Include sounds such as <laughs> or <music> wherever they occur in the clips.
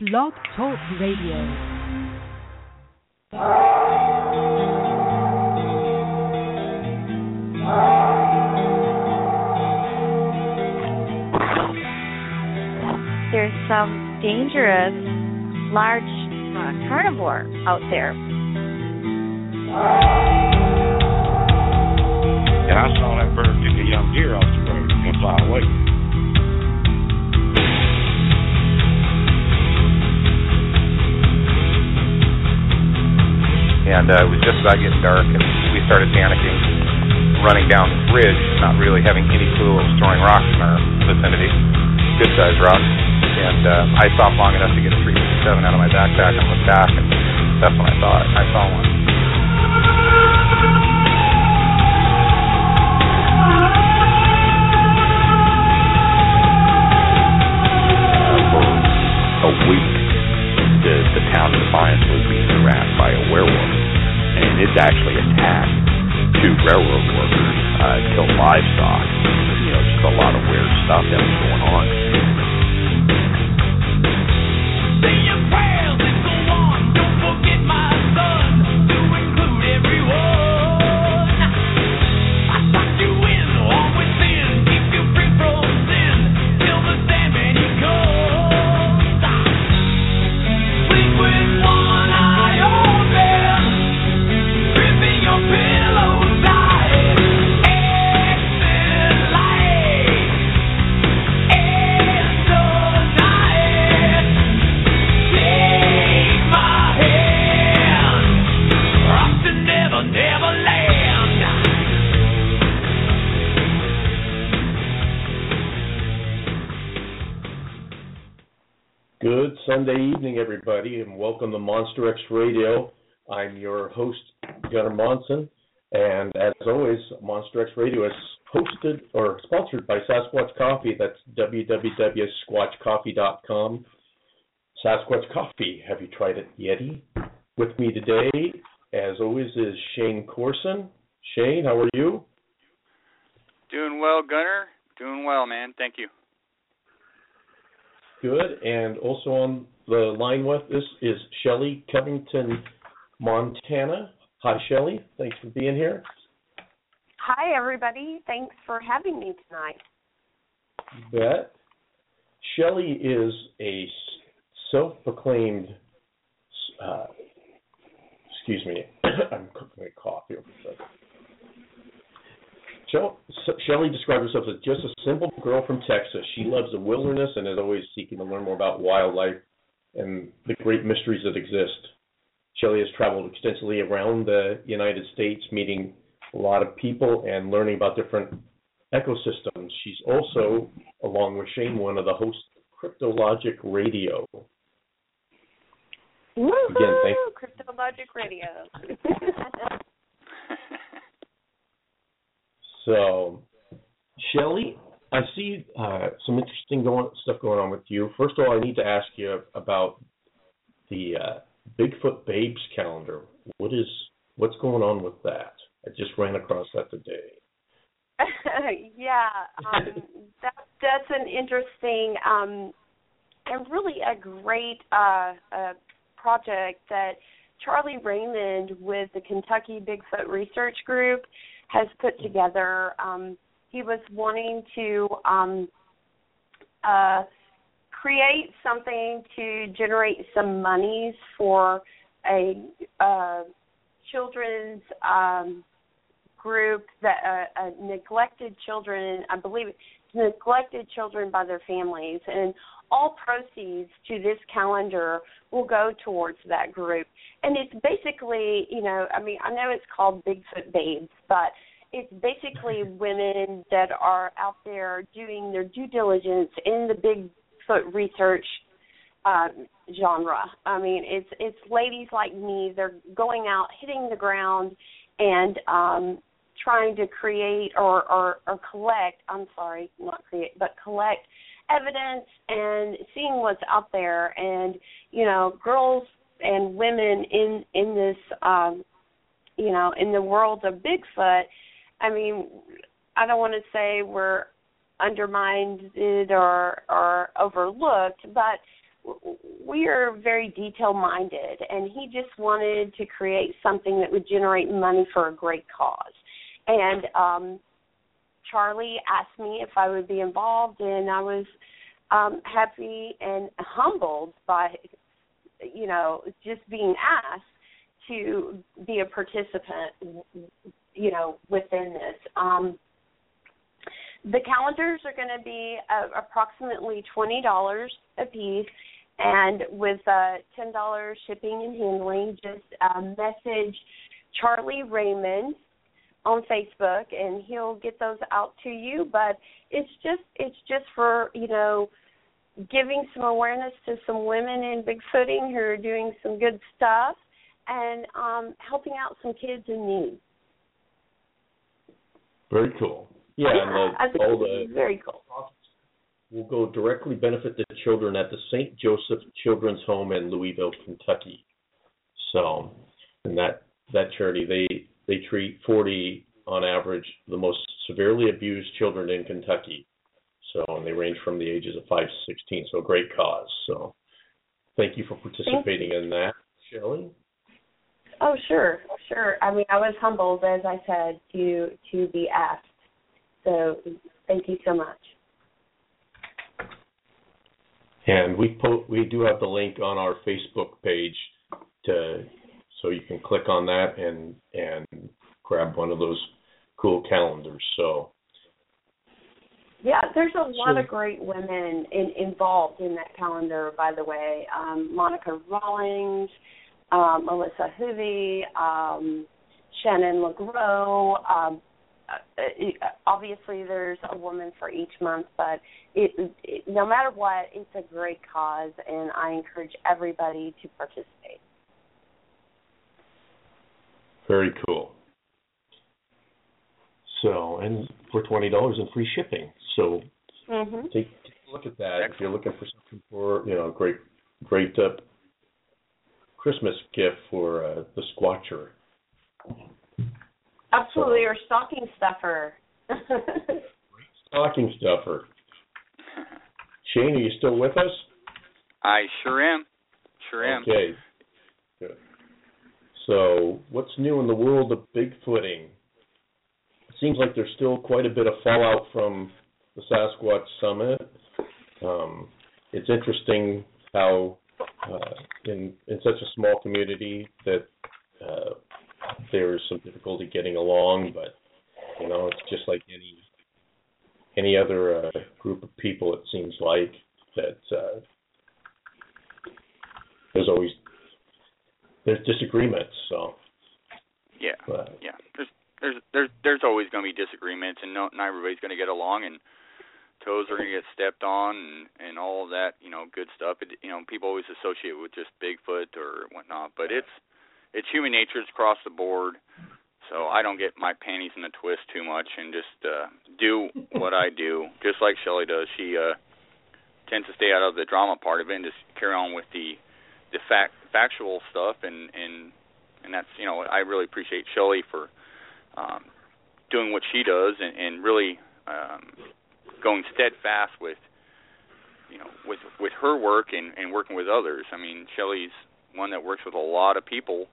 Blog Talk Radio. There's some dangerous large uh, carnivore out there. And I saw that bird pick a young deer off the road and fly away. And uh, it was just about getting dark, and we started panicking, running down this ridge, not really having any clue what was throwing rocks in our vicinity, good sized rocks. And uh, I stopped long enough to get a 357 out of my backpack and look back, and that's when I saw it. I saw one. Railroad workers, uh, killed livestock. You know, just a lot of weird stuff that was going on. Good Sunday evening, everybody, and welcome to Monster X Radio. I'm your host, Gunnar Monson, and as always, Monster X Radio is hosted or sponsored by Sasquatch Coffee. That's www.squatchcoffee.com. Sasquatch Coffee. Have you tried it, Yeti? With me today, as always, is Shane Corson. Shane, how are you? Doing well, Gunnar. Doing well, man. Thank you. Good. And also on the line with us is Shelly Covington, Montana. Hi, Shelly. Thanks for being here. Hi, everybody. Thanks for having me tonight. You bet. Shelly is a self-proclaimed, uh, excuse me, <coughs> I'm cooking a cough here for a second. Shelly describes herself as just a simple girl from Texas. She loves the wilderness and is always seeking to learn more about wildlife and the great mysteries that exist. Shelly has traveled extensively around the United States, meeting a lot of people and learning about different ecosystems. She's also, along with Shane, one of the hosts of Cryptologic Radio. Woohoo! Again, thank- Cryptologic Radio. <laughs> So, Shelly, I see uh, some interesting going, stuff going on with you. First of all, I need to ask you about the uh, Bigfoot Babes calendar. What is what's going on with that? I just ran across that today. <laughs> yeah, um, <laughs> that, that's an interesting um, and really a great uh, uh, project that Charlie Raymond with the Kentucky Bigfoot Research Group has put together. Um, he was wanting to um, uh, create something to generate some monies for a uh, children's um, group that uh, uh, neglected children, I believe, neglected children by their families, and all proceeds to this calendar will go towards that group. And it's basically, you know, I mean, I know it's called Bigfoot Babes, but it's basically <laughs> women that are out there doing their due diligence in the Bigfoot research um, genre. I mean, it's it's ladies like me. They're going out, hitting the ground, and um, trying to create or, or or collect. I'm sorry, not create, but collect evidence and seeing what's out there and you know girls and women in in this um you know in the world of bigfoot i mean i don't want to say we're undermined or or overlooked but we are very detail minded, and he just wanted to create something that would generate money for a great cause. And um, Charlie asked me if I would be involved, and I was um, happy and humbled by, you know, just being asked to be a participant, you know, within this. Um, the calendars are going to be uh, approximately twenty dollars a piece, and with uh, ten dollars shipping and handling. Just uh, message Charlie Raymond on Facebook, and he'll get those out to you. But it's just it's just for you know giving some awareness to some women in bigfooting who are doing some good stuff and um, helping out some kids in need. Very cool. Yeah, and the, all the very cool. Will go directly benefit the children at the St. Joseph Children's Home in Louisville, Kentucky. So, and that that charity they they treat 40 on average the most severely abused children in Kentucky. So, and they range from the ages of 5 to 16. So, great cause. So, thank you for participating in that, Shelly. Oh, sure, sure. I mean, I was humbled, as I said, to to be asked. So thank you so much. And we po- we do have the link on our Facebook page to so you can click on that and and grab one of those cool calendars. So yeah, there's a lot of great women in, involved in that calendar. By the way, um, Monica Rawlings, um, Melissa Hovey, um, Shannon LeGros, um, uh, obviously there's a woman for each month, but it, it, no matter what, it's a great cause, and I encourage everybody to participate. Very cool. So, and for twenty dollars and free shipping. So, mm-hmm. take, take, a look at that Excellent. if you're looking for something for you know a great great uh, Christmas gift for uh, the Squatcher. Absolutely, or stocking stuffer. <laughs> stocking stuffer. Shane, are you still with us? I sure am. Sure am. Okay. So, what's new in the world of bigfooting? It seems like there's still quite a bit of fallout from the Sasquatch Summit. Um, it's interesting how uh, in in such a small community that uh, there's some difficulty getting along, but you know, it's just like any any other uh, group of people. It seems like that uh, there's always there's disagreements. So yeah, yeah. There's there's there's there's always going to be disagreements, and no, not everybody's going to get along, and toes are going to get stepped on, and and all of that, you know, good stuff. It, you know, people always associate with just Bigfoot or whatnot, but it's it's human nature. It's across the board. So I don't get my panties in a twist too much and just uh do what I do, just like Shelly does. She uh tends to stay out of the drama part of it and just carry on with the the fact factual stuff and and and that's you know I really appreciate Shelly for um doing what she does and, and really um going steadfast with you know with with her work and and working with others. I mean Shelly's one that works with a lot of people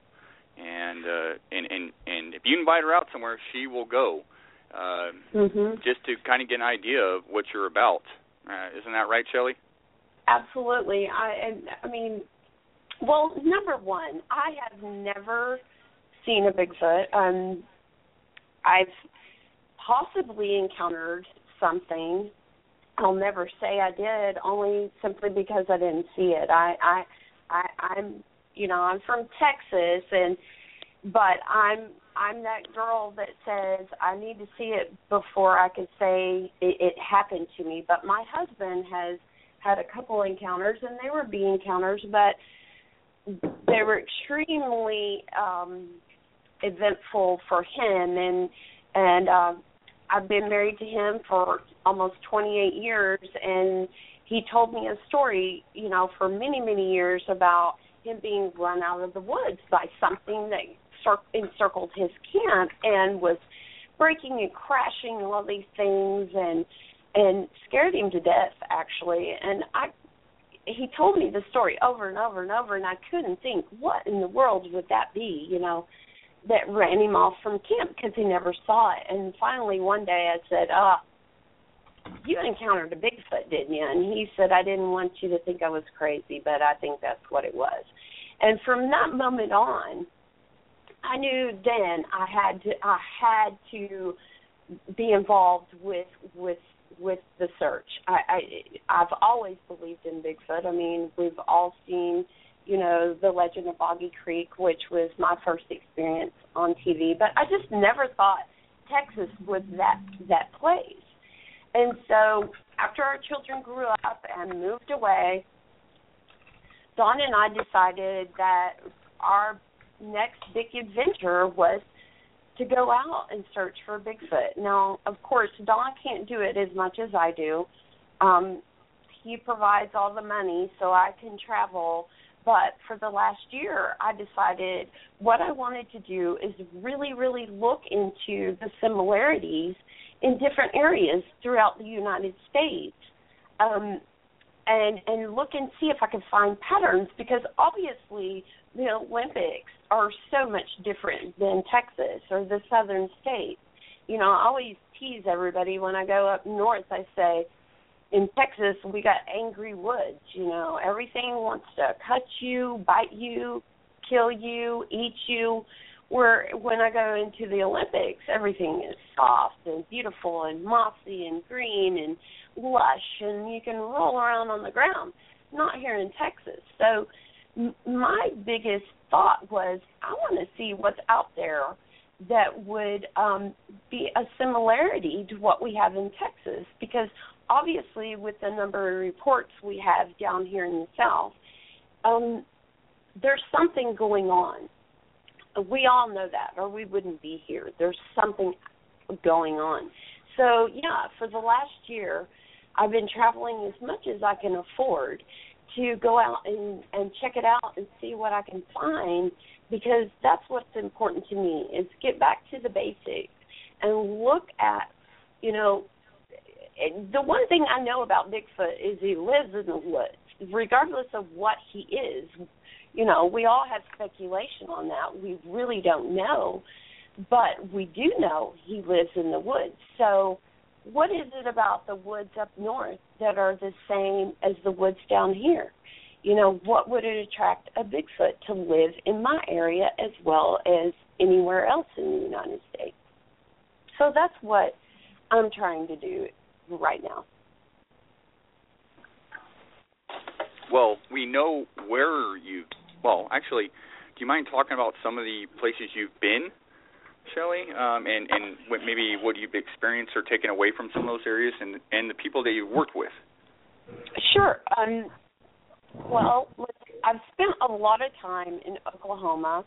and uh, and and and if you invite her out somewhere, she will go. Uh, mm-hmm. Just to kind of get an idea of what you're about. Uh, isn't that right, Shelly? Absolutely. I and I mean, well, number one, I have never seen a Bigfoot. Um, I've possibly encountered something. I'll never say I did, only simply because I didn't see it. I I I I'm you know i'm from texas and but i'm i'm that girl that says i need to see it before i can say it, it happened to me but my husband has had a couple encounters and they were B encounters but they were extremely um eventful for him and and um I've been married to him for almost 28 years and he told me a story, you know, for many many years about him being run out of the woods by something that cir- encircled his camp and was breaking and crashing and all these things and and scared him to death actually. And i he told me the story over and over and over, and I couldn't think what in the world would that be, you know, that ran him off from camp because he never saw it. And finally, one day I said, "Ah, you encountered a Bigfoot, didn't you?" And he said, "I didn't want you to think I was crazy, but I think that's what it was." And from that moment on, I knew then I had to I had to be involved with with with the search. I, I I've always believed in Bigfoot. I mean, we've all seen, you know, the Legend of Boggy Creek, which was my first experience on TV. But I just never thought Texas was that that place. And so after our children grew up and moved away, Don and I decided that our next big adventure was to go out and search for Bigfoot. Now, of course, Don can't do it as much as I do. Um, he provides all the money so I can travel. But for the last year, I decided what I wanted to do is really, really look into the similarities in different areas throughout the United States. Um, and and look and see if I can find patterns because obviously the Olympics are so much different than Texas or the southern states. You know, I always tease everybody when I go up north. I say, in Texas we got angry woods. You know, everything wants to cut you, bite you, kill you, eat you. Where when I go into the Olympics, everything is soft and beautiful and mossy and green and lush, and you can roll around on the ground. Not here in Texas. So my biggest thought was I want to see what's out there that would um, be a similarity to what we have in Texas because obviously with the number of reports we have down here in the south um, there's something going on we all know that or we wouldn't be here. There's something going on. So yeah for the last year I've been traveling as much as I can afford to go out and and check it out and see what I can find because that's what's important to me is get back to the basics and look at you know eh, the one thing I know about Bigfoot is he lives in the woods regardless of what he is you know we all have speculation on that we really don't know but we do know he lives in the woods so what is it about the woods up north that are the same as the woods down here? You know, what would it attract a Bigfoot to live in my area as well as anywhere else in the United States? So that's what I'm trying to do right now. Well, we know where you. Well, actually, do you mind talking about some of the places you've been Shelly, um, and and what maybe what you've experienced or taken away from some of those areas, and and the people that you've worked with. Sure. Um, well, I've spent a lot of time in Oklahoma.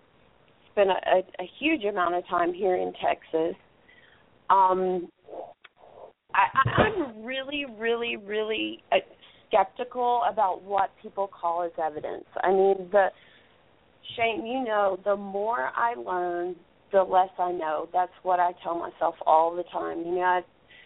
Spent a, a, a huge amount of time here in Texas. Um, I, I'm really, really, really uh, skeptical about what people call as evidence. I mean, the Shane, you know, the more I learn, the less I know. That's what I tell myself all the time. You know, I,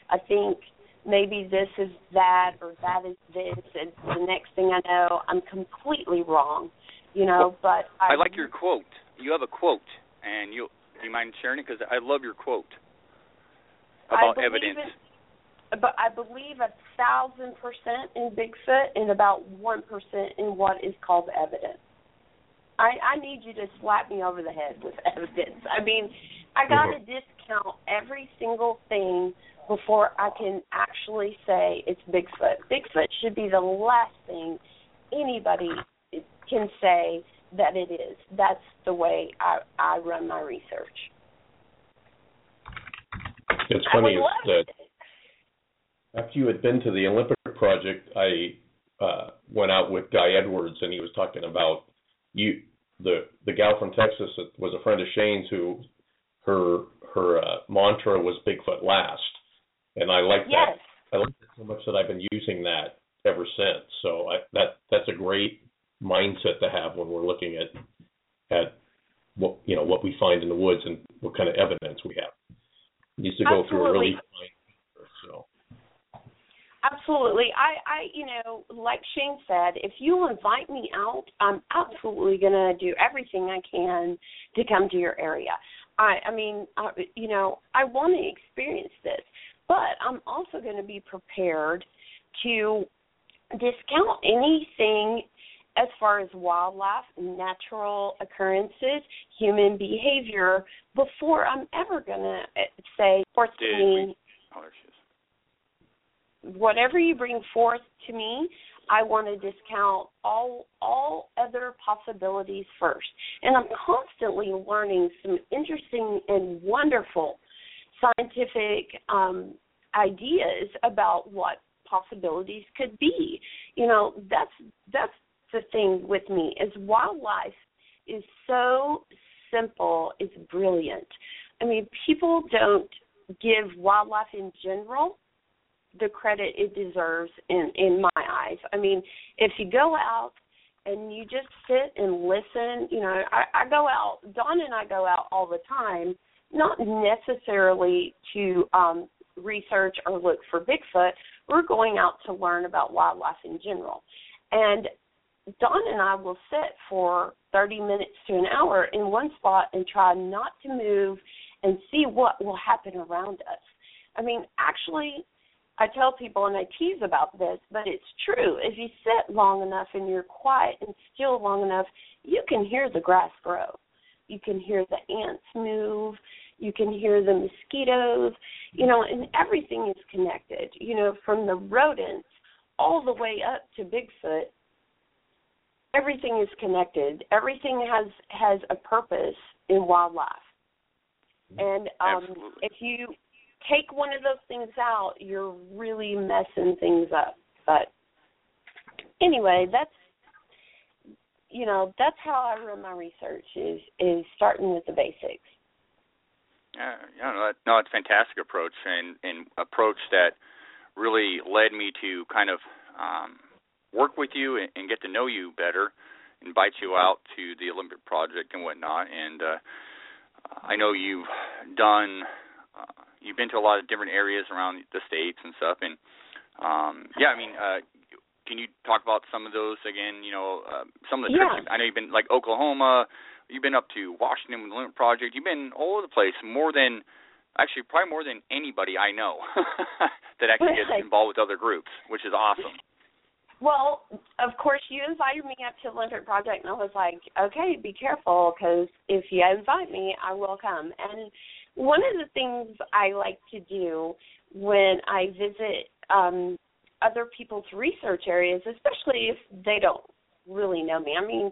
I think maybe this is that or that is this, and the next thing I know, I'm completely wrong. You know, but I, I like your quote. You have a quote, and you do you mind sharing it? Because I love your quote about evidence. It, but I believe a thousand percent in Bigfoot and about one percent in what is called evidence. I, I need you to slap me over the head with <laughs> evidence. I mean, I got to mm-hmm. discount every single thing before I can actually say it's Bigfoot. Bigfoot should be the last thing anybody can say that it is. That's the way I, I run my research. It's funny that after you had been to the Olympic project, I uh, went out with Guy Edwards, and he was talking about you the the gal from Texas that was a friend of Shane's who her her uh, mantra was Bigfoot last, and I like yes. that. I like that so much that I've been using that ever since. So I, that that's a great mindset to have when we're looking at at what you know what we find in the woods and what kind of evidence we have. It needs to go Absolutely. through a really fine Absolutely. I, I, you know, like Shane said, if you invite me out, I'm absolutely going to do everything I can to come to your area. I, I mean, I, you know, I want to experience this, but I'm also going to be prepared to discount anything as far as wildlife, natural occurrences, human behavior before I'm ever going to uh, say, forth me, whatever you bring forth to me, I want to discount all all other possibilities first. And I'm constantly learning some interesting and wonderful scientific um, ideas about what possibilities could be. You know, that's that's the thing with me is wildlife is so simple, it's brilliant. I mean, people don't give wildlife in general the credit it deserves in in my eyes. I mean, if you go out and you just sit and listen, you know, I, I go out. Don and I go out all the time, not necessarily to um research or look for Bigfoot. We're going out to learn about wildlife in general. And Don and I will sit for 30 minutes to an hour in one spot and try not to move and see what will happen around us. I mean, actually, I tell people and I tease about this, but it's true. If you sit long enough and you're quiet and still long enough, you can hear the grass grow. You can hear the ants move. You can hear the mosquitoes, you know, and everything is connected, you know, from the rodents all the way up to Bigfoot. Everything is connected. Everything has has a purpose in wildlife. And um if you take one of those things out, you're really messing things up. But anyway, that's you know that's how I run my research is is starting with the basics. Yeah, yeah, no, no, it's a fantastic approach and and approach that really led me to kind of um, work with you and, and get to know you better, invite you out to the Olympic project and whatnot. And uh, I know you've done uh, you've been to a lot of different areas around the states and stuff. And um, yeah, I mean, uh, can you talk about some of those again? You know, uh, some of the yeah. trips. I know you've been like Oklahoma. You've been up to Washington with the Olympic Project. You've been all over the place, more than actually probably more than anybody I know <laughs> that actually gets involved with other groups, which is awesome. Well, of course, you invited me up to the Olympic Project, and I was like, okay, be careful, because if you invite me, I will come. And one of the things I like to do when I visit um, other people's research areas, especially if they don't really know me. I mean,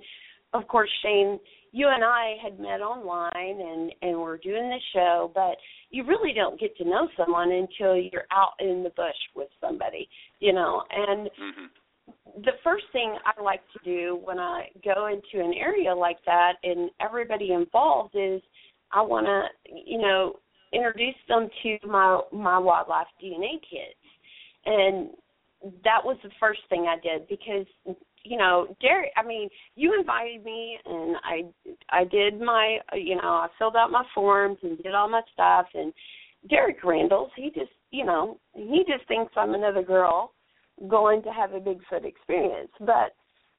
of course, Shane, you and I had met online and and we're doing the show, but you really don't get to know someone until you're out in the bush with somebody, you know. And mm-hmm. the first thing I like to do when I go into an area like that and everybody involved is I want to, you know, introduce them to my my wildlife DNA kits, and that was the first thing I did because you know Derek. I mean, you invited me, and I I did my you know I filled out my forms and did all my stuff, and Derek Randles he just you know he just thinks I'm another girl going to have a Bigfoot experience, but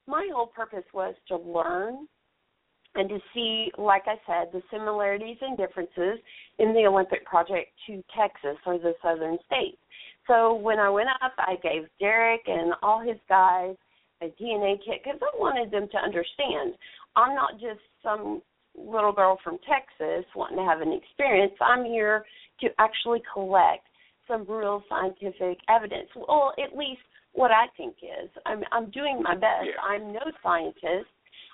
my whole purpose was to learn and to see, like I said, the similarities and differences in the Olympic project to Texas or the southern states. So when I went up, I gave Derek and all his guys a DNA kit because I wanted them to understand I'm not just some little girl from Texas wanting to have an experience. I'm here to actually collect some real scientific evidence. Well, at least what I think is. I'm I'm doing my best. Yeah. I'm no scientist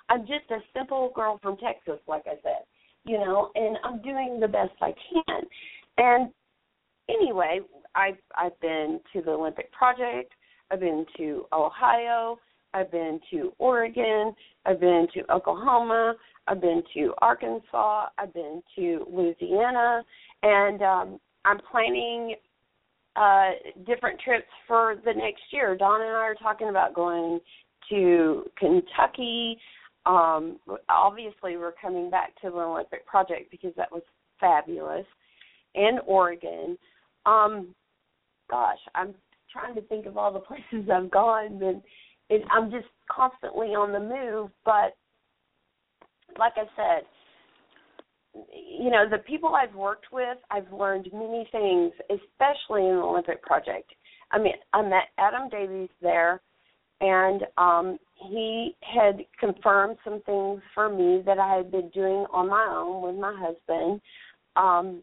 I'm just a simple girl from Texas, like I said, you know, and I'm doing the best I can. And anyway, I've I've been to the Olympic Project. I've been to Ohio. I've been to Oregon. I've been to Oklahoma. I've been to Arkansas. I've been to Louisiana, and um, I'm planning uh different trips for the next year. Don and I are talking about going to Kentucky, um, obviously, we're coming back to the Olympic project because that was fabulous, and Oregon. Um, gosh, I'm trying to think of all the <laughs> places I've gone, and it, I'm just constantly on the move. But like I said, you know, the people I've worked with, I've learned many things, especially in the Olympic Project. I mean, I met Adam Davies there, and um, he had confirmed some things for me that I had been doing on my own with my husband. Um,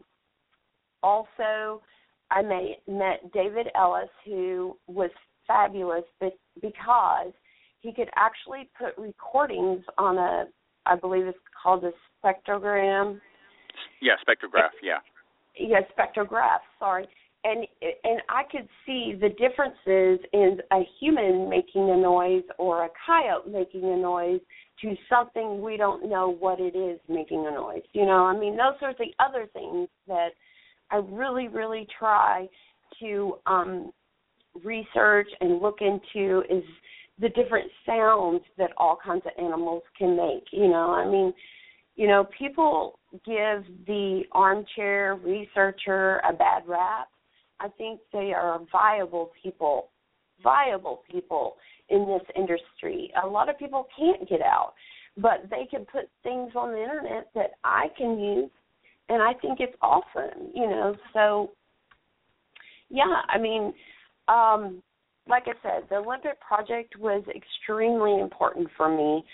also, I met, met David Ellis, who was fabulous, but because he could actually put recordings on a, I believe it's called a spectrogram. Yeah, spectrograph. Yeah. Yeah, spectrograph. Sorry, and and I could see the differences in a human making a noise or a coyote making a noise to something we don't know what it is making a noise. You know, I mean, those are the other things that I really, really try to um, research and look into is the different sounds that all kinds of animals can make. You know, I mean, you know, people give the armchair researcher a bad rap. I think they are viable people, viable people in this industry. A lot of people can't get out, but they can put things on the internet that I can use and I think it's awesome, you know. So yeah, I mean, um like I said, the Olympic project was extremely important for me.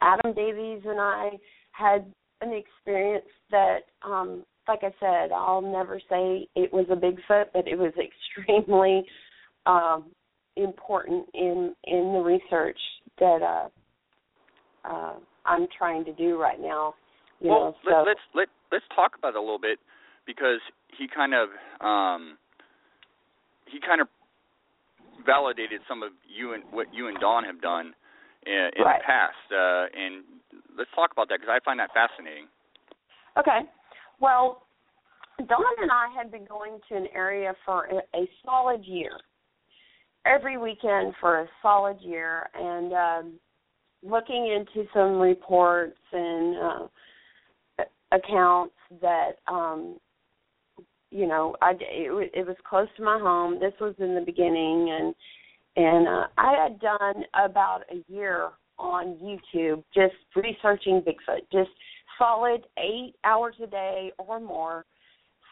Adam Davies and I had an experience that um like I said, I'll never say it was a Bigfoot, but it was <laughs> extremely um important in in the research that uh uh I'm trying to do right now. You well, know, so. let's let let's talk about it a little bit because he kind of um, he kind of validated some of you and what you and Don have done in, in right. the past, uh, and let's talk about that because I find that fascinating. Okay, well, Don and I had been going to an area for a, a solid year, every weekend for a solid year, and um, looking into some reports and. Uh, accounts that um you know i it, it was close to my home this was in the beginning and and uh, i had done about a year on youtube just researching bigfoot just solid eight hours a day or more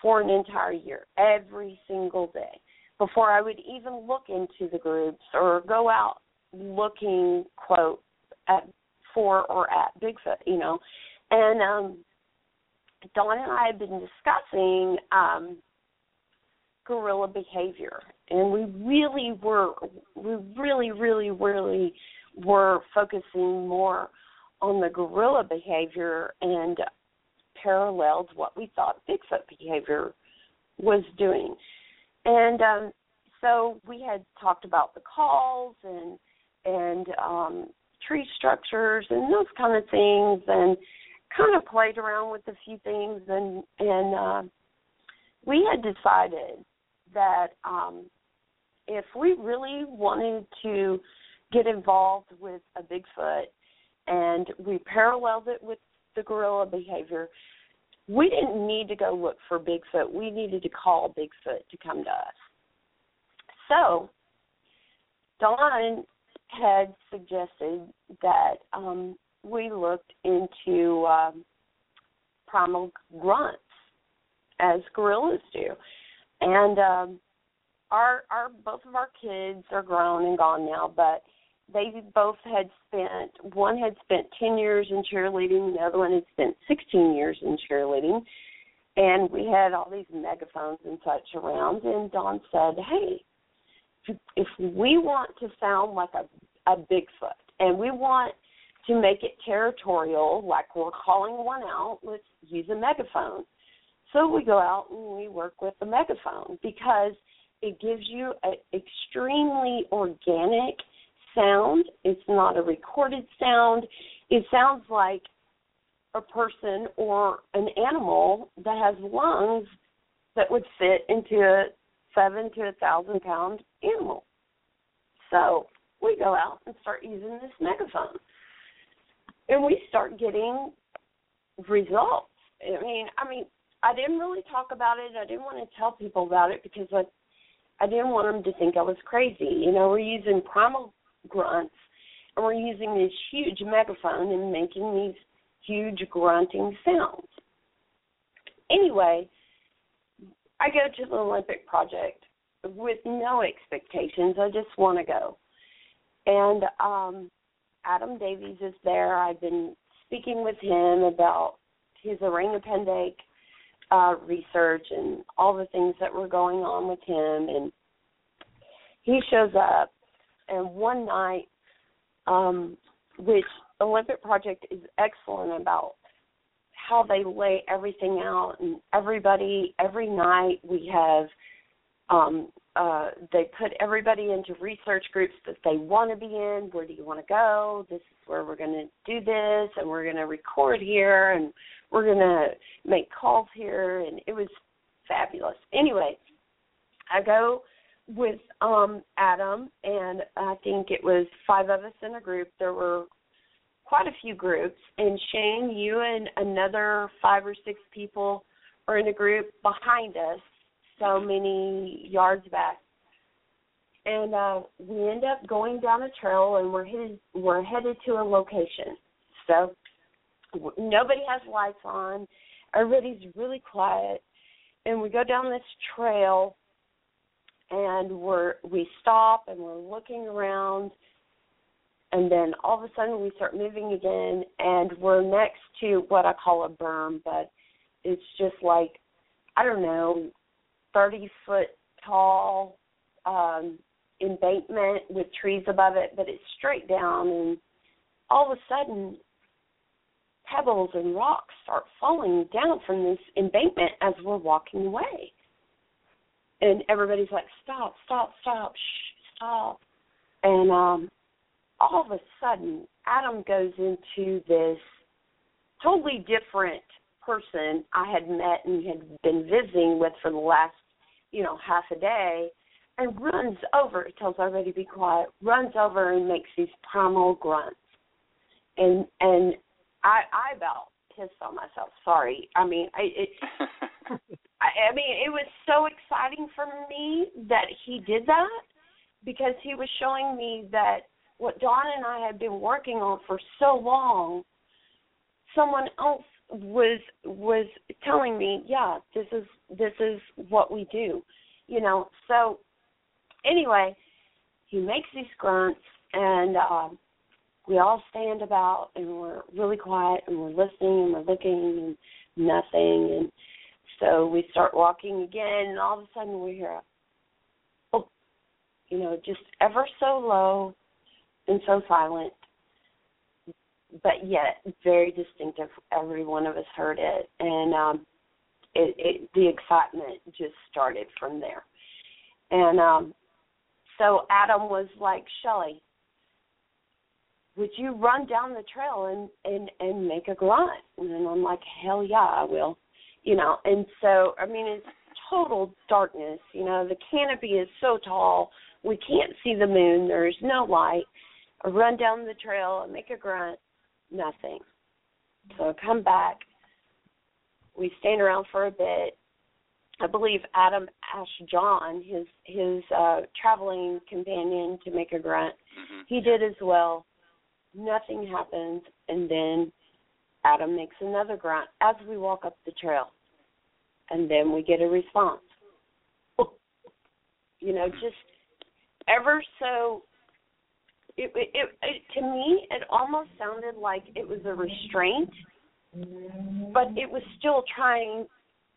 for an entire year every single day before i would even look into the groups or go out looking quote at for or at bigfoot you know. And um Don and I have been discussing um, gorilla behavior, and we really were, we really, really, really were focusing more on the gorilla behavior and paralleled what we thought Bigfoot behavior was doing. And um, so we had talked about the calls and and um, tree structures and those kind of things, and kind of played around with a few things and and uh, we had decided that um, if we really wanted to get involved with a Bigfoot and we paralleled it with the gorilla behavior, we didn't need to go look for Bigfoot. We needed to call Bigfoot to come to us. So, Don had suggested that um, we looked into um, primal grunts as gorillas do, and um, our our both of our kids are grown and gone now, but they both had spent one had spent ten years in cheerleading, the other one had spent sixteen years in cheerleading, and we had all these megaphones and such around. And Don said, "Hey, if we want to sound like a a Bigfoot, and we want to make it territorial, like we're calling one out, let's use a megaphone. So we go out and we work with the megaphone because it gives you an extremely organic sound. It's not a recorded sound. It sounds like a person or an animal that has lungs that would fit into a seven to a thousand pound animal. So we go out and start using this megaphone and we start getting results. I mean, I mean, I didn't really talk about it. I didn't want to tell people about it because I, I didn't want them to think I was crazy. You know, we're using primal grunts and we're using this huge megaphone and making these huge grunting sounds. Anyway, I go to the Olympic project with no expectations. I just want to go. And um Adam Davies is there. I've been speaking with him about his orangutan uh, research and all the things that were going on with him. And he shows up, and one night, um, which Olympic Project is excellent about how they lay everything out, and everybody every night we have um, uh, they put everybody into research groups that they want to be in. Where do you want to go? This is where we're going to do this, and we're going to record here, and we're going to make calls here, and it was fabulous. Anyway, I go with um Adam, and I think it was five of us in a group. There were quite a few groups, and Shane, you and another five or six people are in a group behind us so many yards back. And uh, we end up going down a trail, and we're headed we're headed to a location. So nobody has lights on. Everybody's really quiet, and we go down this trail, and we're we stop and we're looking around, and then all of a sudden we start moving again, and we're next to what I call a berm, but it's just like I don't know, 30 foot tall um, embankment with trees above it, but it's straight down, and all of a sudden, pebbles and rocks start falling down from this embankment as we're walking away. And everybody's like, "Stop! Stop! Stop! Shh! Stop!" And um, all of a sudden, Adam goes into this totally different person I had met and had been visiting with for the last, you know, half a day and runs over, tells everybody to be quiet, runs over and makes these primal grunts. And and I I about pissed on myself. Sorry. I mean, I it I, mean, it was so exciting for me that he did that because he was showing me that what Don and I had been working on for so long, someone else was was telling me, yeah, this is this is what we do, you know. So anyway, he makes these grunts, and um, we all stand about, and we're really quiet, and we're listening, and we're looking, and nothing, and so we start walking again, and all of a sudden we hear, a, oh, you know, just ever so low and so silent, but yet very distinctive. Every one of us heard it, and um, it, it the excitement just started from there. And um, so Adam was like, Shelly, would you run down the trail and and and make a grunt? And I'm like, hell yeah, I will. You know, and so I mean, it's total darkness. You know, the canopy is so tall, we can't see the moon. There's no light. I run down the trail and make a grunt nothing. So I come back. We stand around for a bit. I believe Adam asked John, his his uh traveling companion, to make a grunt. Mm-hmm. He did as well. Nothing happens, and then Adam makes another grunt as we walk up the trail, and then we get a response. <laughs> you know, just ever so it, it, it to me it almost sounded like it was a restraint, but it was still trying,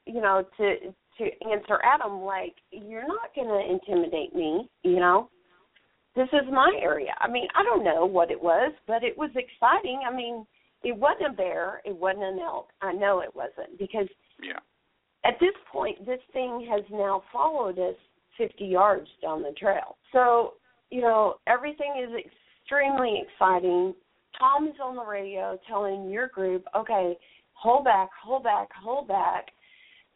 you know, to to answer Adam like you're not going to intimidate me, you know. This is my area. I mean, I don't know what it was, but it was exciting. I mean, it wasn't a bear, it wasn't an elk. I know it wasn't because yeah. At this point, this thing has now followed us 50 yards down the trail. So you know, everything is extremely exciting. Tom is on the radio telling your group, okay, hold back, hold back, hold back,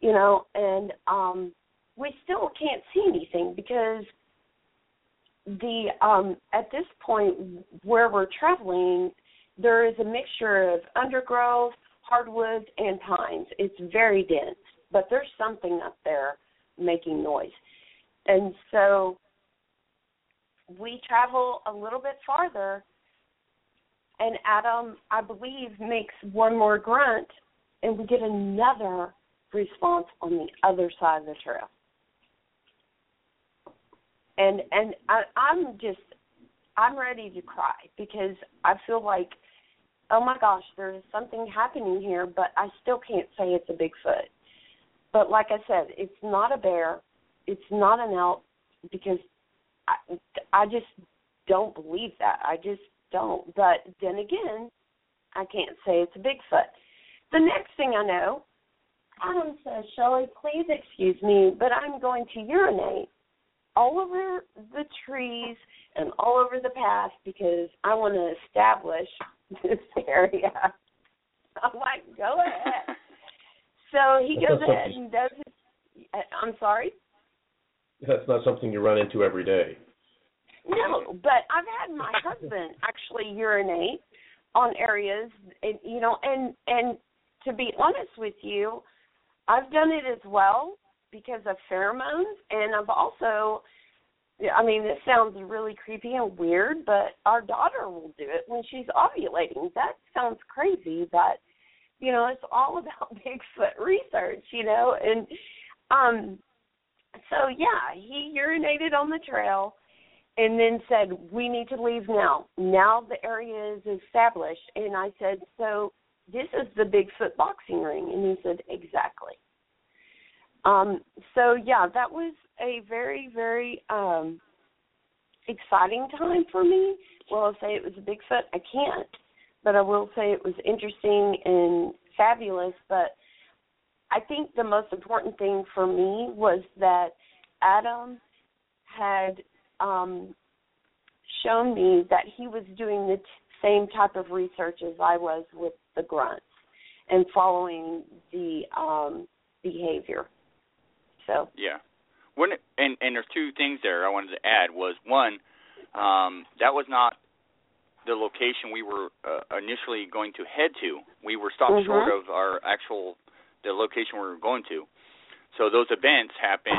you know, and um we still can't see anything because the um at this point where we're traveling there is a mixture of undergrowth, hardwoods and pines. It's very dense, but there's something up there making noise. And so we travel a little bit farther, and Adam, I believe, makes one more grunt, and we get another response on the other side of the trail. And and I, I'm just I'm ready to cry because I feel like, oh my gosh, there's something happening here, but I still can't say it's a Bigfoot. But like I said, it's not a bear, it's not an elk, because I I just don't believe that. I just don't. But then again, I can't say it's a Bigfoot. The next thing I know, Adam says, Shelly, please excuse me, but I'm going to urinate all over the trees and all over the path because I want to establish <laughs> this area. I'm like, go ahead. <laughs> So he goes ahead and does his. Uh, I'm sorry. That's not something you run into every day. No, but I've had my <laughs> husband actually urinate on areas, and, you know, and and to be honest with you, I've done it as well because of pheromones, and I've also, I mean, this sounds really creepy and weird, but our daughter will do it when she's ovulating. That sounds crazy, but you know, it's all <laughs> about Bigfoot research, you know, and um so yeah, he urinated on the trail and then said, "We need to leave now. Now the area is established." And I said, "So this is the Bigfoot boxing ring?" And he said, "Exactly." Um, so yeah, that was a very very um, exciting time for me. Well, I'll say it was a Bigfoot. I can't, but I will say it was interesting and fabulous. But I think the most important thing for me was that Adam had um, shown me that he was doing the t- same type of research as I was with the grunts and following the um, behavior. So yeah, when and and there's two things there I wanted to add was one um, that was not the location we were uh, initially going to head to. We were stopped mm-hmm. short of our actual the location we were going to. So those events happened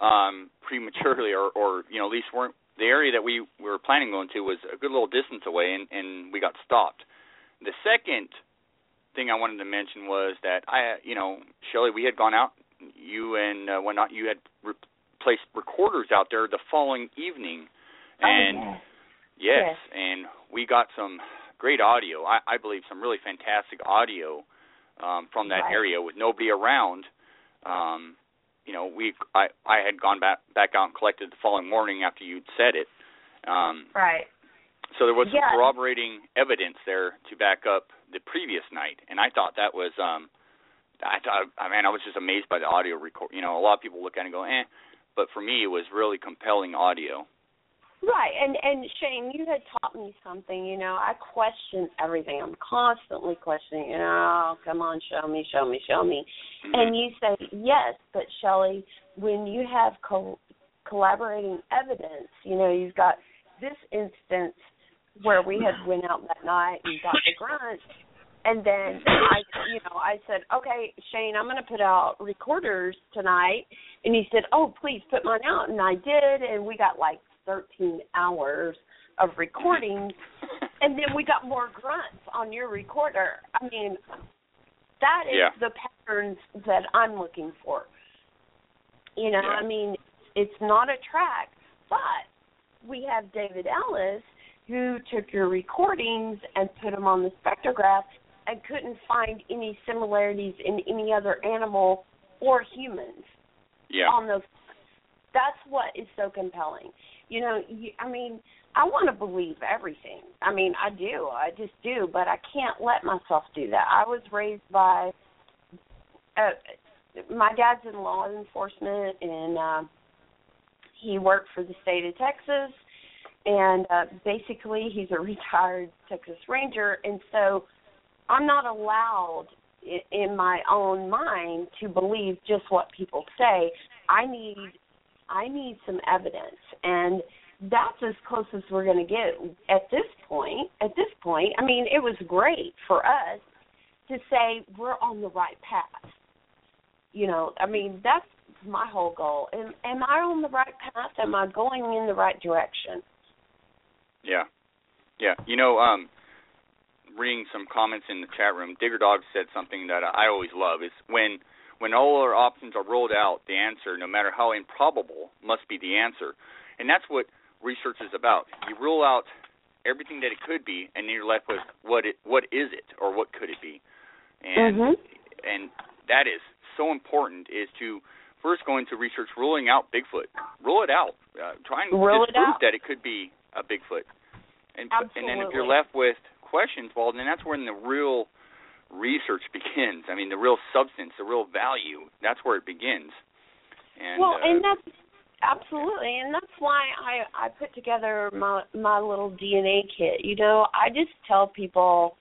um, prematurely, or, or you know, at least weren't the area that we we were planning going to was a good little distance away, and, and we got stopped. The second thing I wanted to mention was that I, you know, Shelly, we had gone out, you and uh, whatnot, you had re- placed recorders out there the following evening, oh, and oh, yes. yes, and we got some great audio. I, I believe some really fantastic audio um, from that right. area with nobody around. Um, you know, we I I had gone back back out and collected the following morning after you'd said it. Um, right. So there was yeah. some corroborating evidence there to back up the previous night, and I thought that was um, I thought I mean I was just amazed by the audio record. You know, a lot of people look at it and go, eh, but for me it was really compelling audio. Right, and and Shane, you had taught me something. You know, I question everything. I'm constantly questioning. You know, oh, come on, show me, show me, show me. Mm-hmm. And you say yes, but Shelly, when you have co- collaborating evidence, you know, you've got this instance where we had went out that night and got the grunt, and then I, you know, I said, okay, Shane, I'm going to put out recorders tonight, and he said, oh, please put mine out, and I did, and we got like 13 hours of recordings, and then we got more grunts on your recorder. I mean, that is yeah. the patterns that I'm looking for. You know, yeah. I mean, it's not a track, but we have David Ellis who took your recordings and put them on the spectrograph and couldn't find any similarities in any other animal or humans yeah. on those. That's what is so compelling. You know, you, I mean, I want to believe everything. I mean, I do. I just do, but I can't let myself do that. I was raised by uh my dad's in law enforcement and uh he worked for the state of Texas and uh basically he's a <laughs> retired Texas Ranger and so I'm not allowed in my own mind to believe just what people say. I need I need some evidence and that's as close as we're going to get at this point. At this point, I mean, it was great for us to say we're on the right path. You know, I mean, that's my whole goal. Am, am I on the right path? Am I going in the right direction? Yeah, yeah. You know, um, reading some comments in the chat room, Digger Dog said something that I always love. Is when when all our options are rolled out, the answer, no matter how improbable, must be the answer, and that's what research is about. You rule out everything that it could be, and then you're left with what it what is it or what could it be, and mm-hmm. and that is so important is to first go into research ruling out Bigfoot, rule it out, uh, try and disprove that it could be a Bigfoot, and Absolutely. and then if you're left with questions, well, then that's when the real research <laughs> begins. I mean, the real substance, the real value. That's where it begins. And, well, uh, and that's absolutely, and that's why I I put together my my little DNA kit. You know, I just tell people,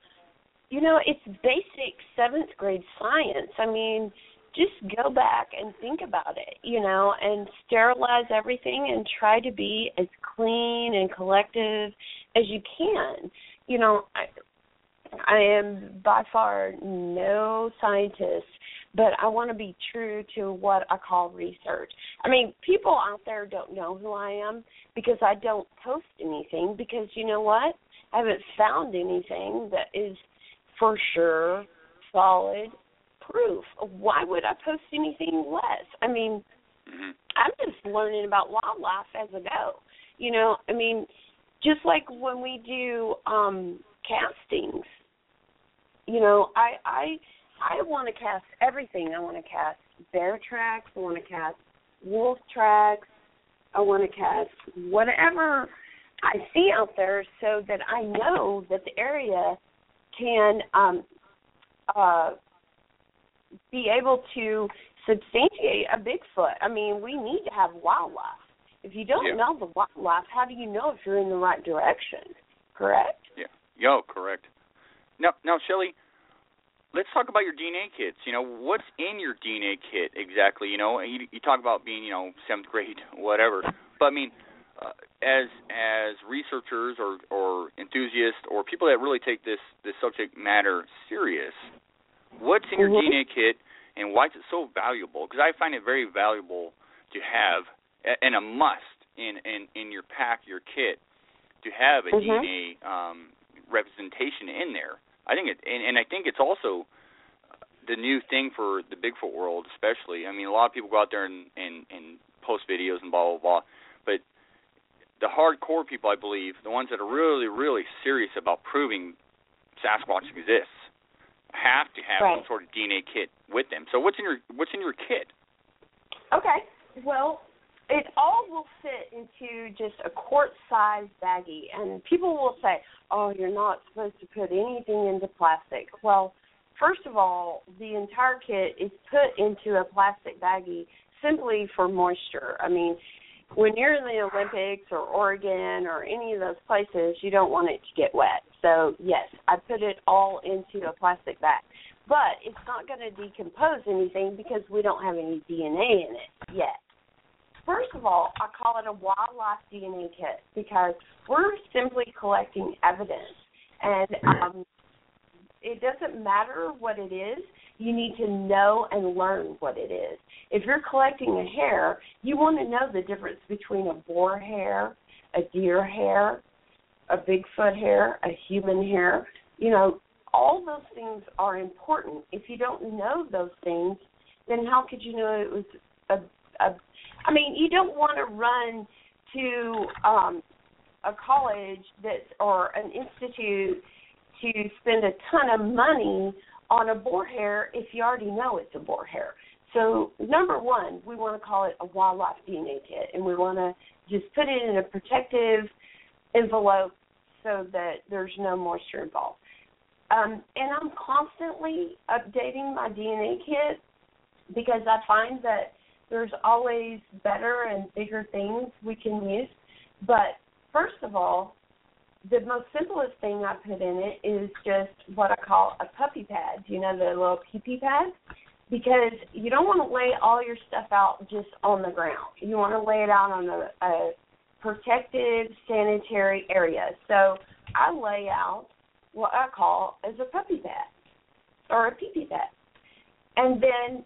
you know, it's basic seventh grade science. I mean, just go back and think about it, you know, and sterilize everything and try to be as clean and collective as you can. You know, I, I am by far no scientist, but I want to be true to what I call research. I mean, people out there don't know who I am because I don't post anything because you know what? I haven't found anything that is for sure solid proof. Why would I post anything less? I mean, mm-hmm. I'm just learning about wildlife as I go. You know, I mean, just like when we do um castings, you know, I I I want to cast everything. I want to cast bear tracks. I want to cast wolf tracks. I want to cast whatever I see out there, so that I know that the area can um, uh, be able to substantiate a Bigfoot. I mean, we need to have wildlife. If you don't yeah. know the wildlife, how do you know if you're in the right direction? Correct? Yeah. Yo, correct. Now, now, Shelly, let's talk about your DNA kits. You know, what's in your DNA kit exactly? You know, you, you talk about being, you know, seventh grade, <laughs> whatever. But I mean, uh, as as researchers or or enthusiasts or people that really take this this subject matter serious, what's in your mm-hmm. DNA kit and why is it so valuable? Because I find it very valuable to have and a must in in in your pack, your kit, to have a mm-hmm. DNA um, representation in there. I think it, and, and I think it's also the new thing for the Bigfoot world, especially. I mean, a lot of people go out there and and, and post videos and blah blah blah, but the hardcore people, I believe, the ones that are really really serious about proving Sasquatch exists, have to have right. some sort of DNA kit with them. So what's in your what's in your kit? Okay. Well, it all will fit into just a quart size baggie. And people will say oh you're not supposed to put anything into plastic. Well first of all the entire kit is put into a plastic baggie simply for moisture. I mean when you're in the olympics or oregon or any of those places you don't want it to get wet. So yes i put it all into a plastic bag. But it's not going to decompose anything because we don't have any dna in it yet First of all, I call it a wildlife DNA kit because we're simply collecting evidence, and um, it doesn't matter what it is. You need to know and learn what it is. If you're collecting a hair, you want to know the difference between a boar hair, a deer hair, a Bigfoot hair, a human hair. You know, all those things are important. If you don't know those things, then how could you know it was a, a I mean, you don't want to run to um, a college that's or an institute to spend a ton of money on a boar hair if you already know it's a boar hair. So number one, we want to call it a wildlife DNA kit, and we want to just put it in a protective envelope so that there's no moisture involved. Um, and I'm constantly updating my DNA kit because I find that there's always better and bigger things we can use. But first of all, the most simplest thing I put in it is just what I call a puppy pad. You know, the little pee pee pad? Because you don't want to lay all your stuff out just on the ground. You want to lay it out on a, a protected sanitary area. So I lay out what I call as a puppy pad or a pee pee pad. And then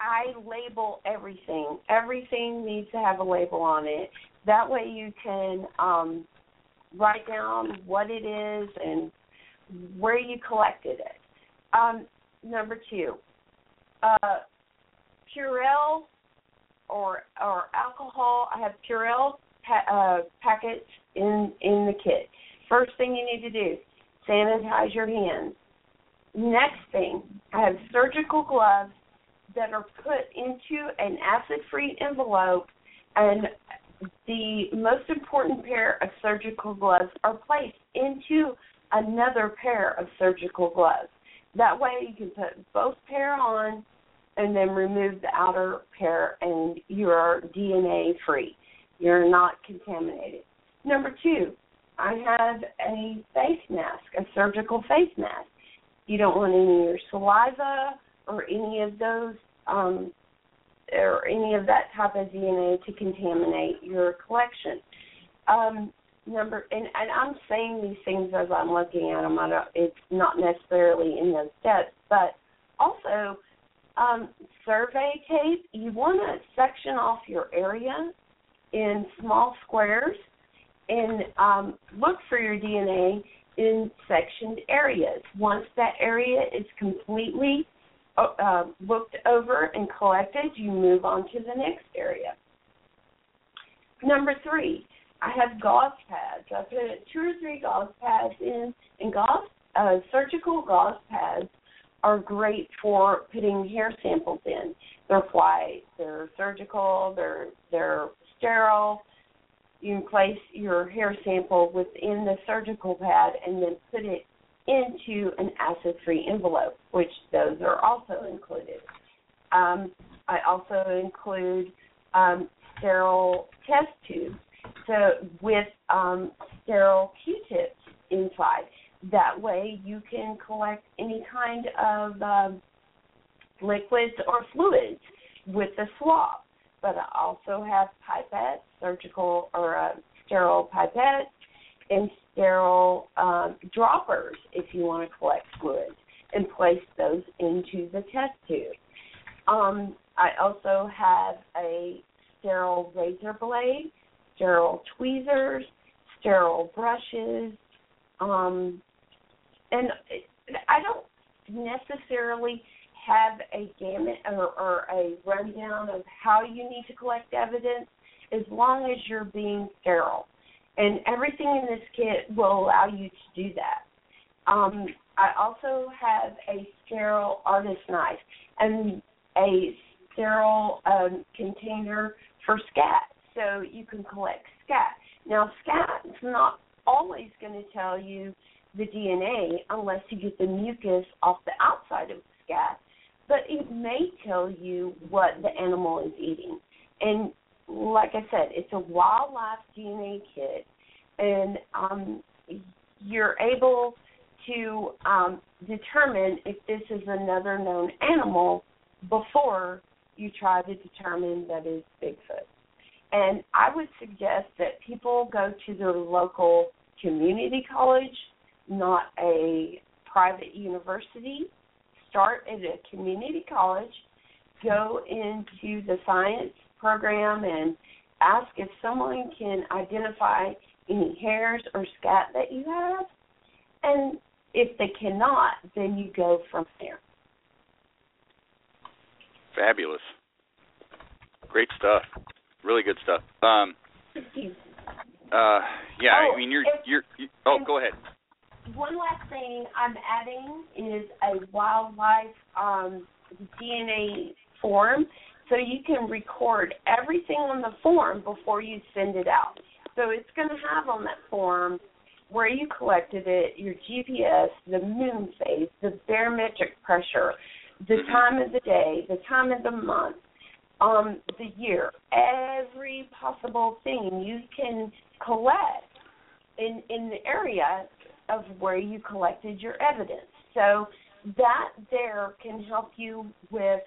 I label everything. Everything needs to have a label on it. That way you can um, write down what it is and where you collected it. Um, number two, uh, Purell or or alcohol. I have Purell pa- uh, packets in in the kit. First thing you need to do, sanitize your hands. Next thing, I have surgical gloves that are put into an acid-free envelope, and the most important pair of surgical gloves are placed into another pair of surgical gloves. That way, you can put both pair on and then remove the outer pair, and you're DNA free. You're not contaminated. Number two, I have a face mask, a surgical face mask. You don't want any of your saliva or any of those um, or any of that type of DNA to contaminate your collection. Um, number and, and I'm saying these things as I'm looking at them. I don't, it's not necessarily in those steps, but also um, survey tape. You want to section off your area in small squares and um, look for your DNA in sectioned areas. Once that area is completely uh, uh, looked over and collected, you move on to the next area. Number three, I have gauze pads. I put two or three gauze pads in, and gauze uh, surgical gauze pads are great for putting hair samples in. They're white, they're surgical, they're they're sterile. You can place your hair sample within the surgical pad and then put it into an acid-free envelope, which those are also included. Um, I also include um, sterile test tubes, so with um, sterile Q-tips inside. That way, you can collect any kind of um, liquids or fluids with the swab. But I also have pipettes, surgical or uh, sterile pipettes, and sterile um, droppers if you want to collect fluids and place those into the test tube. Um, I also have a sterile razor blade, sterile tweezers, sterile brushes, um, and I don't necessarily have a gamut or, or a rundown of how you need to collect evidence as long as you're being sterile. And everything in this kit will allow you to do that. Um, I also have a sterile artist knife and a sterile um, container for scat, so you can collect scat. Now, scat is not always going to tell you the DNA unless you get the mucus off the outside of the scat, but it may tell you what the animal is eating. And like I said, it's a wildlife DNA kit, and um, you're able to um, determine if this is another known animal before you try to determine that it's Bigfoot. And I would suggest that people go to their local community college, not a private university. Start at a community college, go into the science program, and ask if someone can identify any hairs or scat that you have. And if they cannot, then you go from there. Fabulous. Great stuff. Really good stuff. Um uh yeah, oh, I mean you're you're, you're oh go ahead. One last thing I'm adding is a wildlife um DNA form so you can record everything on the form before you send it out. So it's going to have on that form where you collected it, your GPS, the moon phase, the barometric pressure, the Mm-hmm. time of the day, the time of the month, um, the year, every possible thing you can collect in in the area of where you collected your evidence. So that there can help you with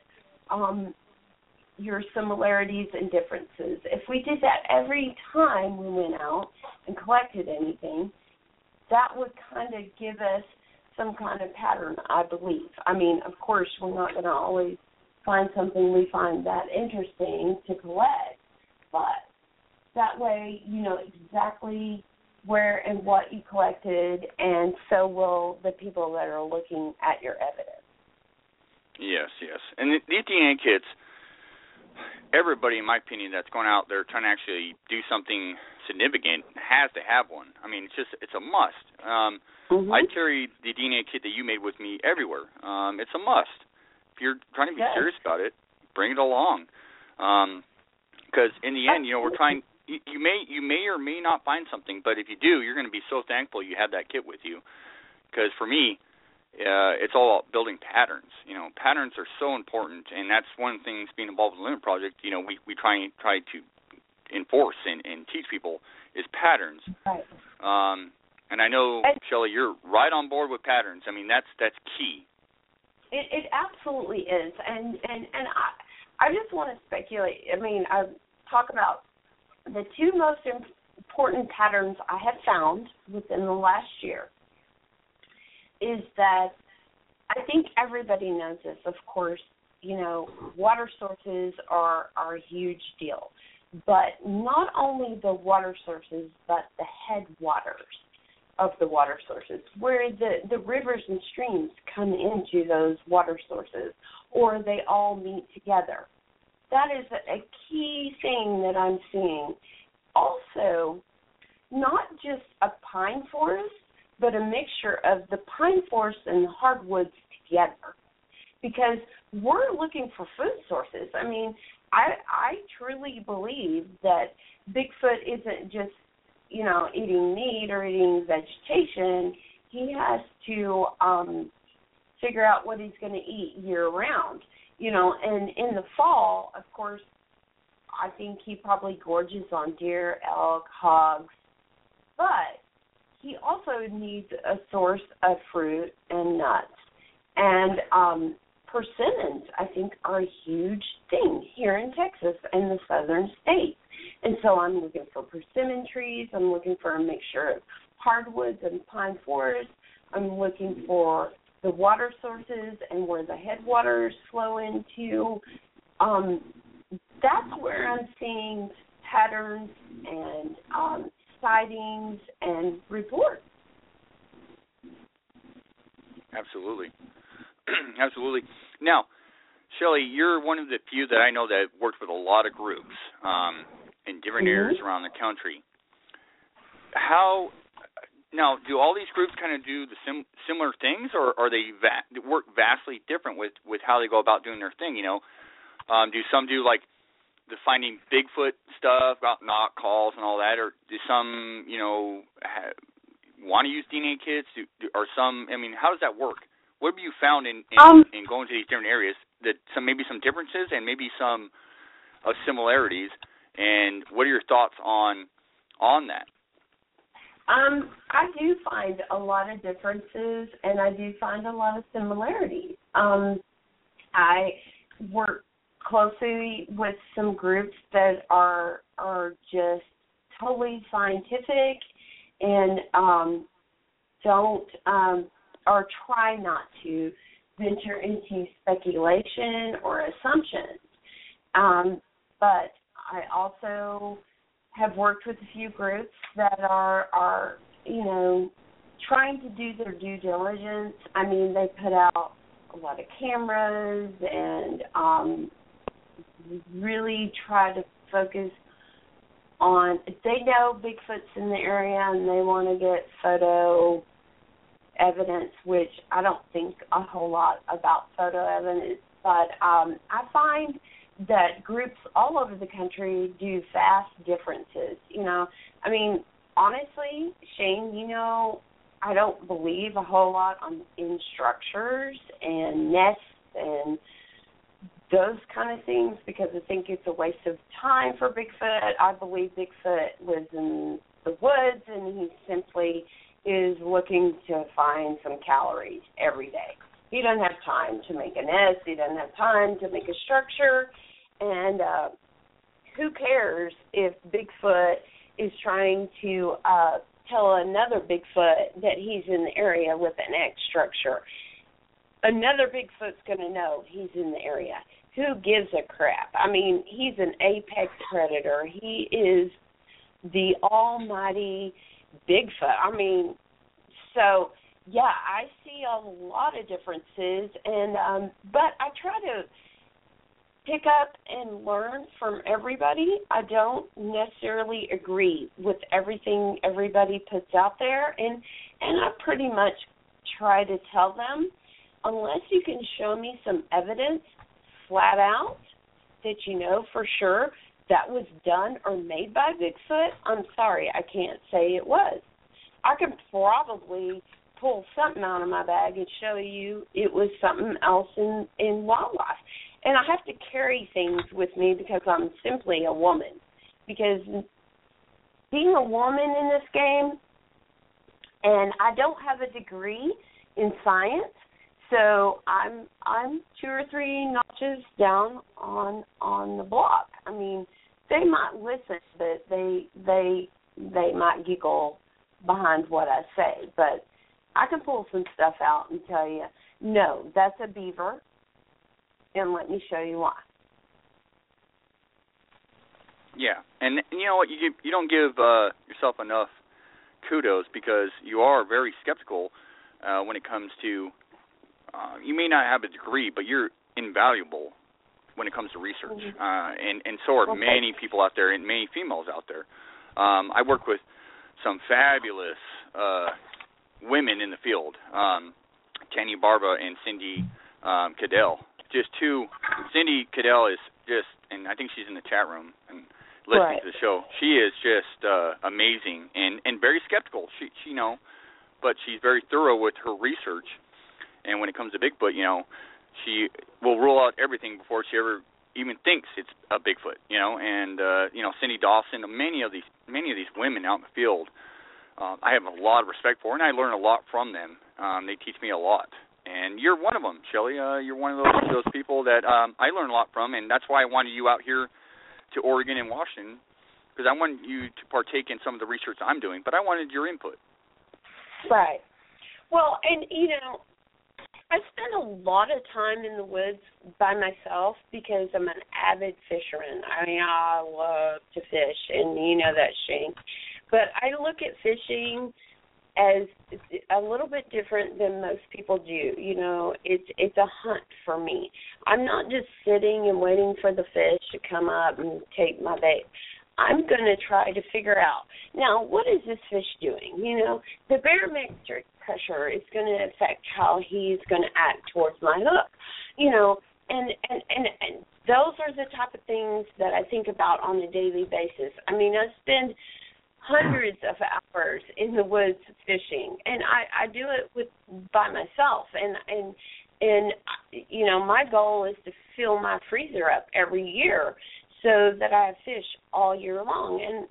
um, your similarities and differences. If we did that every time we went out and collected anything, that would kind of give us some kind of pattern, I believe. I mean, of course, we're not going to always find something we find that interesting to collect. But that way, you know exactly where and what you collected, and so will the people that are looking at your evidence. Yes, yes. And the, DNA kits, everybody, in my opinion, that's going out there trying to actually do something significant has to have one. I mean, it's just it's a must. Um, mm-hmm. I carry the DNA kit that you made with me everywhere. Um, it's a must. If you're trying to be yes. serious about it, bring it along. Because um, in the end, you know, we're trying. You, you may you may or may not find something, but if you do, you're going to be so thankful you had that kit with you. Because for me, uh, it's all about building patterns. You know, patterns are so important, and that's one of the things being involved with the Olympic Project. You know, we we try try to enforce and, and teach people is patterns. Right. Um, and I know and, Shelly, you're right on board with patterns. I mean, that's that's key. It, it absolutely is, and and and I I just want to speculate. I mean, I talk about the two most important patterns I have found within the last year is that I think everybody knows this. Of course, you know, water sources are are a huge deal but not only the water sources, but the headwaters of the water sources, where the, the rivers and streams come into those water sources, or they all meet together. That is a, a key thing that I'm seeing. Also, not just a pine forest, but a mixture of the pine forest and the hardwoods together. Because we're looking for food sources. I mean, I I truly believe that Bigfoot isn't just you know eating meat or eating vegetation. He has to um figure out what he's going to eat year round. You know, and in the fall, of course, I think he probably gorges on deer, elk, hogs, but he also needs a source of fruit and nuts. And um persimmons, I think, are a huge thing here in Texas and the southern states. And so I'm looking for persimmon trees. I'm looking for a mixture of hardwoods and pine forests. I'm looking for the water sources and where the headwaters flow into. Um, that's where I'm seeing patterns and um, sightings and reports. Absolutely. <clears throat> Absolutely. Now, Shelly, you're one of the few that I know that worked with a lot of groups um, in different mm-hmm. areas around the country. How now do all these groups kind of do the sim- similar things, or are they va- work vastly different with with how they go about doing their thing? You know, um, do some do like the finding Bigfoot stuff about knock calls and all that, or do some you know ha- want to use DNA kits? Do, do, or some? I mean, how does that work? what have you found in in, um, in going to these different areas that some maybe some differences and maybe some of similarities and what are your thoughts on on that um i do find a lot of differences and i do find a lot of similarities um i work closely with some groups that are are just totally scientific and um don't um or try not to venture into speculation or assumptions. Um, but I also have worked with a few groups that are are you know trying to do their due diligence. I mean, they put out a lot of cameras and um, really try to focus on if they know Bigfoot's in the area and they want to get photo evidence, which I don't think a whole lot about photo evidence, but um, I find that groups all over the country do vast differences. You know, I mean, honestly, Shane, you know, I don't believe a whole lot on in structures and nests and those kind of things because I think it's a waste of time for Bigfoot. I believe Bigfoot lives in the woods and he simply is looking to find some calories every day. He doesn't have time to make a nest. He doesn't have time to make a structure. And uh, who cares if Bigfoot is trying to uh, tell another Bigfoot that he's in the area with an X structure? Another Bigfoot's going to know he's in the area. Who gives a crap? I mean, he's an apex predator. He is the almighty Bigfoot. I mean, so yeah, I see a lot of differences, and um, but I try to pick up and learn from everybody. I don't necessarily agree with everything everybody puts out there, and and I pretty much try to tell them unless you can show me some evidence flat out that you know for sure that was done or made by Bigfoot, I'm sorry, I can't say it was. I can probably pull something out of my bag and show you it was something else in in wildlife. And I have to carry things with me because I'm simply a woman. Because being a woman in this game and I don't have a degree in science, so I'm I'm two or three notches down on on the block. I mean, they might listen, but they they they might giggle behind what I say. But I can pull some stuff out and tell you, no, that's a beaver, and let me show you why. Yeah, and you know what? You give, you don't give uh, yourself enough kudos because you are very skeptical uh, when it comes to. Uh, you may not have a degree, but you're invaluable when it comes to research, mm-hmm. uh, and and so are okay. many people out there and many females out there. Um, I work with some fabulous uh, women in the field, um, Kenny Barba and Cindy um, Cadell. Just two. Cindy Cadell is just, and I think she's in the chat room and listening right. to the show. She is just uh, amazing and and very skeptical. She, she you know, but she's very thorough with her research. And when it comes to Bigfoot, you know, she will rule out everything before she ever even thinks it's a Bigfoot, you know. And uh, you know, Cindy Dawson, many of these many of these women out in the field, uh, I have a lot of respect for, and I learn a lot from them. Um, they teach me a lot, and you're one of them, Shelly. Uh, you're one of those those people that um, I learn a lot from, and that's why I wanted you out here to Oregon and Washington because I wanted you to partake in some of the research I'm doing, but I wanted your input. Right. Well, and you know, I spend a lot of time in the woods by myself because I'm an avid fisherman. I mean, I love to fish, and you know that, Shane. But I look at fishing as a little bit different than most people do. You know, it's it's a hunt for me. I'm not just sitting and waiting for the fish to come up and take my bait. I'm going to try to figure out now what is this fish doing. You know, the barometric pressure is going to affect how he's going to act towards my hook. You know, and and and and those are the type of things that I think about on a daily basis. I mean, I spend hundreds of hours in the woods fishing, and I I do it with by myself, and and and you know my goal is to fill my freezer up every year so that I have fish all year long. And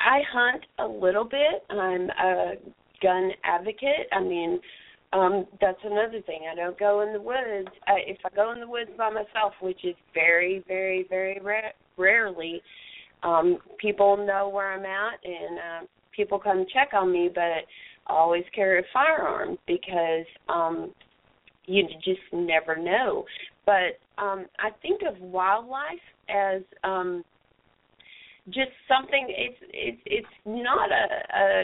I hunt a little bit. I'm a gun advocate. I mean, um that's another thing. I don't go in the woods. I, if I go in the woods by myself, which is very, very, very ra- rarely, um people know where I'm at and uh, people come check on me. But I always carry a firearm because um you just never know. But um I think of wildlife as um just something it's it's it's not a a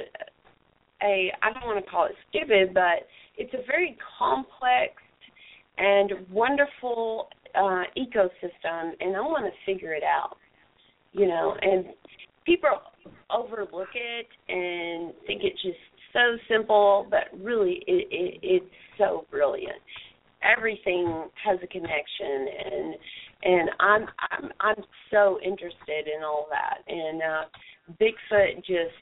a I don't want to call it stupid, but it's a very complex and wonderful uh ecosystem and I want to figure it out. You know, and people overlook it and think it's just so simple, but really it, it it's so brilliant. Everything has a connection and and I'm I'm I'm so interested in all that. And uh Bigfoot just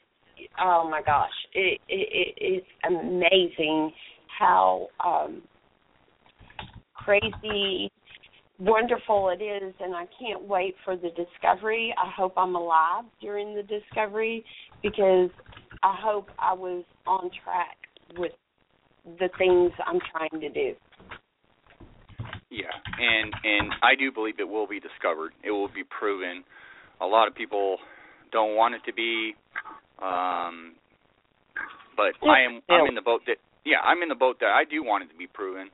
oh my gosh, it it, it it's amazing how um crazy wonderful it is and I can't wait for the discovery. I hope I'm alive during the discovery because I hope I was on track with the things I'm trying to do. Yeah, and and I do believe it will be discovered. It will be proven. A lot of people don't want it to be, um, but I am I'm in the boat that yeah I'm in the boat that I do want it to be proven.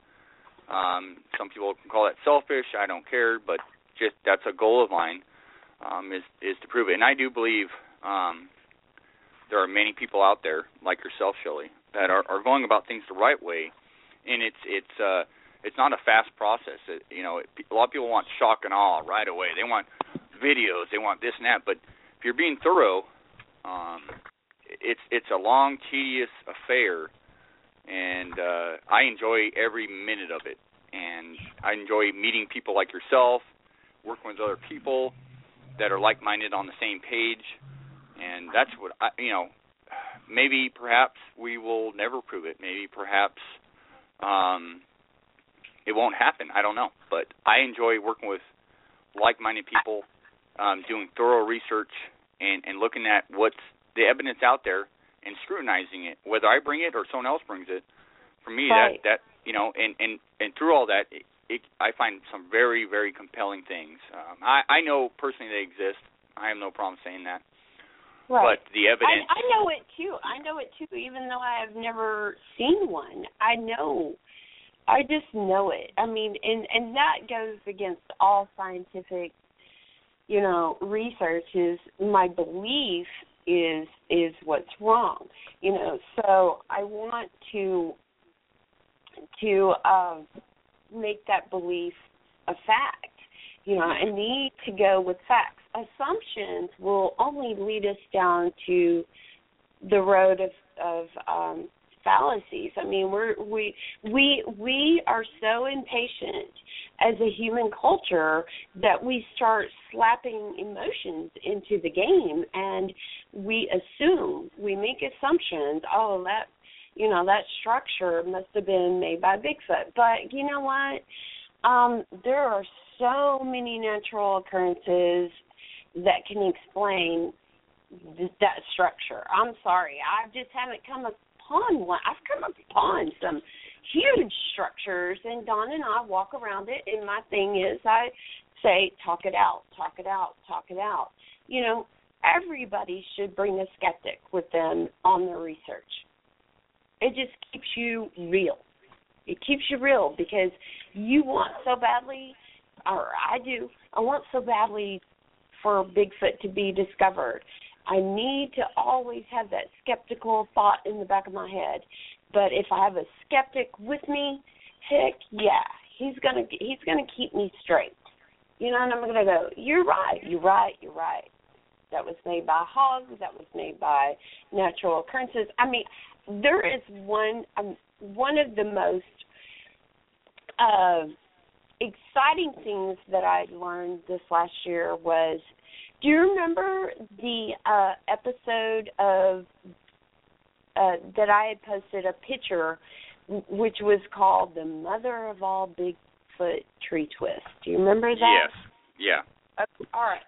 Um, some people can call that selfish. I don't care, but just that's a goal of mine um, is is to prove it. And I do believe um, there are many people out there like yourself, Shelly, that are, are going about things the right way, and it's it's uh, it's not a fast process. It, you know, it, a lot of people want shock and awe right away. They want videos, they want this and that. But if you're being thorough, um, it's it's a long, tedious affair, and uh, I enjoy every minute of it. And I enjoy meeting people like yourself, working with other people that are like-minded on the same page, and that's what I, you know. Maybe perhaps we will never prove it. Maybe perhaps um, it won't happen. I don't know, but I enjoy working with like-minded people, um, doing thorough research and and looking at what's the evidence out there and scrutinizing it, whether I bring it or someone else brings it. For me, right. that that you know, and and and through all that, it, it, I find some very very compelling things. Um, I I know personally they exist. I have no problem saying that. Right. But the evidence. I, I know it too. I know it too, even though I have never seen one. I know. I just know it. I mean, and and that goes against all scientific, you know, research. Is my belief is is what's wrong. You know, so I want to to um, make that belief a fact. You know, I need to go with facts. Assumptions will only lead us down to the road of of um, fallacies. I mean, we're we we we are so impatient as a human culture that we start slapping emotions into the game and we assume we make assumptions oh that you know that structure must have been made by bigfoot but you know what um there are so many natural occurrences that can explain th- that structure i'm sorry i just haven't come upon one i've come upon some huge structures and Don and I walk around it and my thing is I say talk it out, talk it out, talk it out. You know, everybody should bring a skeptic with them on their research. It just keeps you real. It keeps you real because you want so badly or I do, I want so badly for Bigfoot to be discovered. I need to always have that skeptical thought in the back of my head but if I have a skeptic with me, heck yeah, he's gonna he's gonna keep me straight. You know, and I'm gonna go, you're right, you're right, you're right. That was made by hogs. That was made by natural occurrences. I mean, there is one um, one of the most uh, exciting things that I learned this last year was. Do you remember the uh, episode of uh, that I had posted a picture, which was called "The Mother of All Bigfoot Tree Twists." Do you remember that? Yes. Yeah. Okay, all right.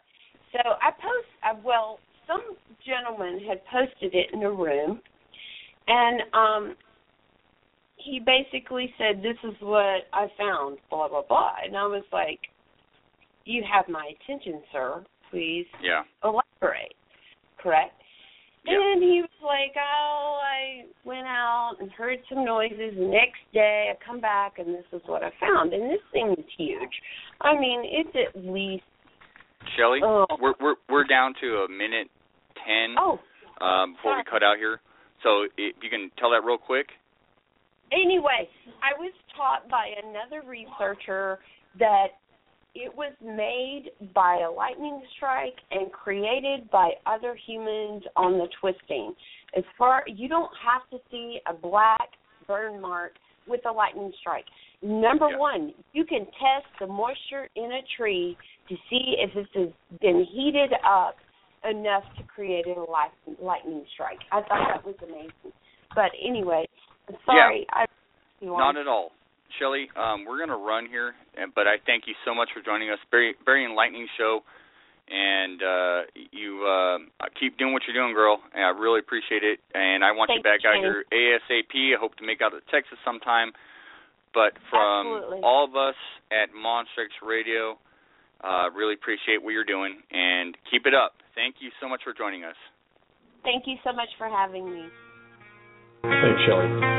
So I post. Uh, well, some gentleman had posted it in a room, and um, he basically said, "This is what I found." Blah blah blah, and I was like, "You have my attention, sir. Please yeah. elaborate." Correct. Yeah. And he was like, "Oh, I went out and heard some noises. The next day, I come back and this is what I found. And this thing is huge. I mean, it's at least." Shelly, oh. we're we're we're down to a minute ten oh, um, before sorry. we cut out here. So if you can tell that real quick. Anyway, I was taught by another researcher that it was made by a lightning strike and created by other humans on the twisting. As far you don't have to see a black burn mark with a lightning strike. Number Yeah. one, you can test the moisture in a tree to see if it has been heated up enough to create a light, lightning strike. I thought that was amazing. But anyway, sorry. I, you Not at all. Shelly, um, we're going to run here, but I thank you so much for joining us. Very, very enlightening show, and uh, you uh, keep doing what you're doing, girl. And I really appreciate it, and I want you Thanks, back out Shane. here ASAP. I hope to make out to Texas sometime. But from Absolutely. all of us at Monster X Radio, uh, really appreciate what you're doing, and keep it up. Thank you so much for joining us. Thank you so much for having me. Thanks, Shelly.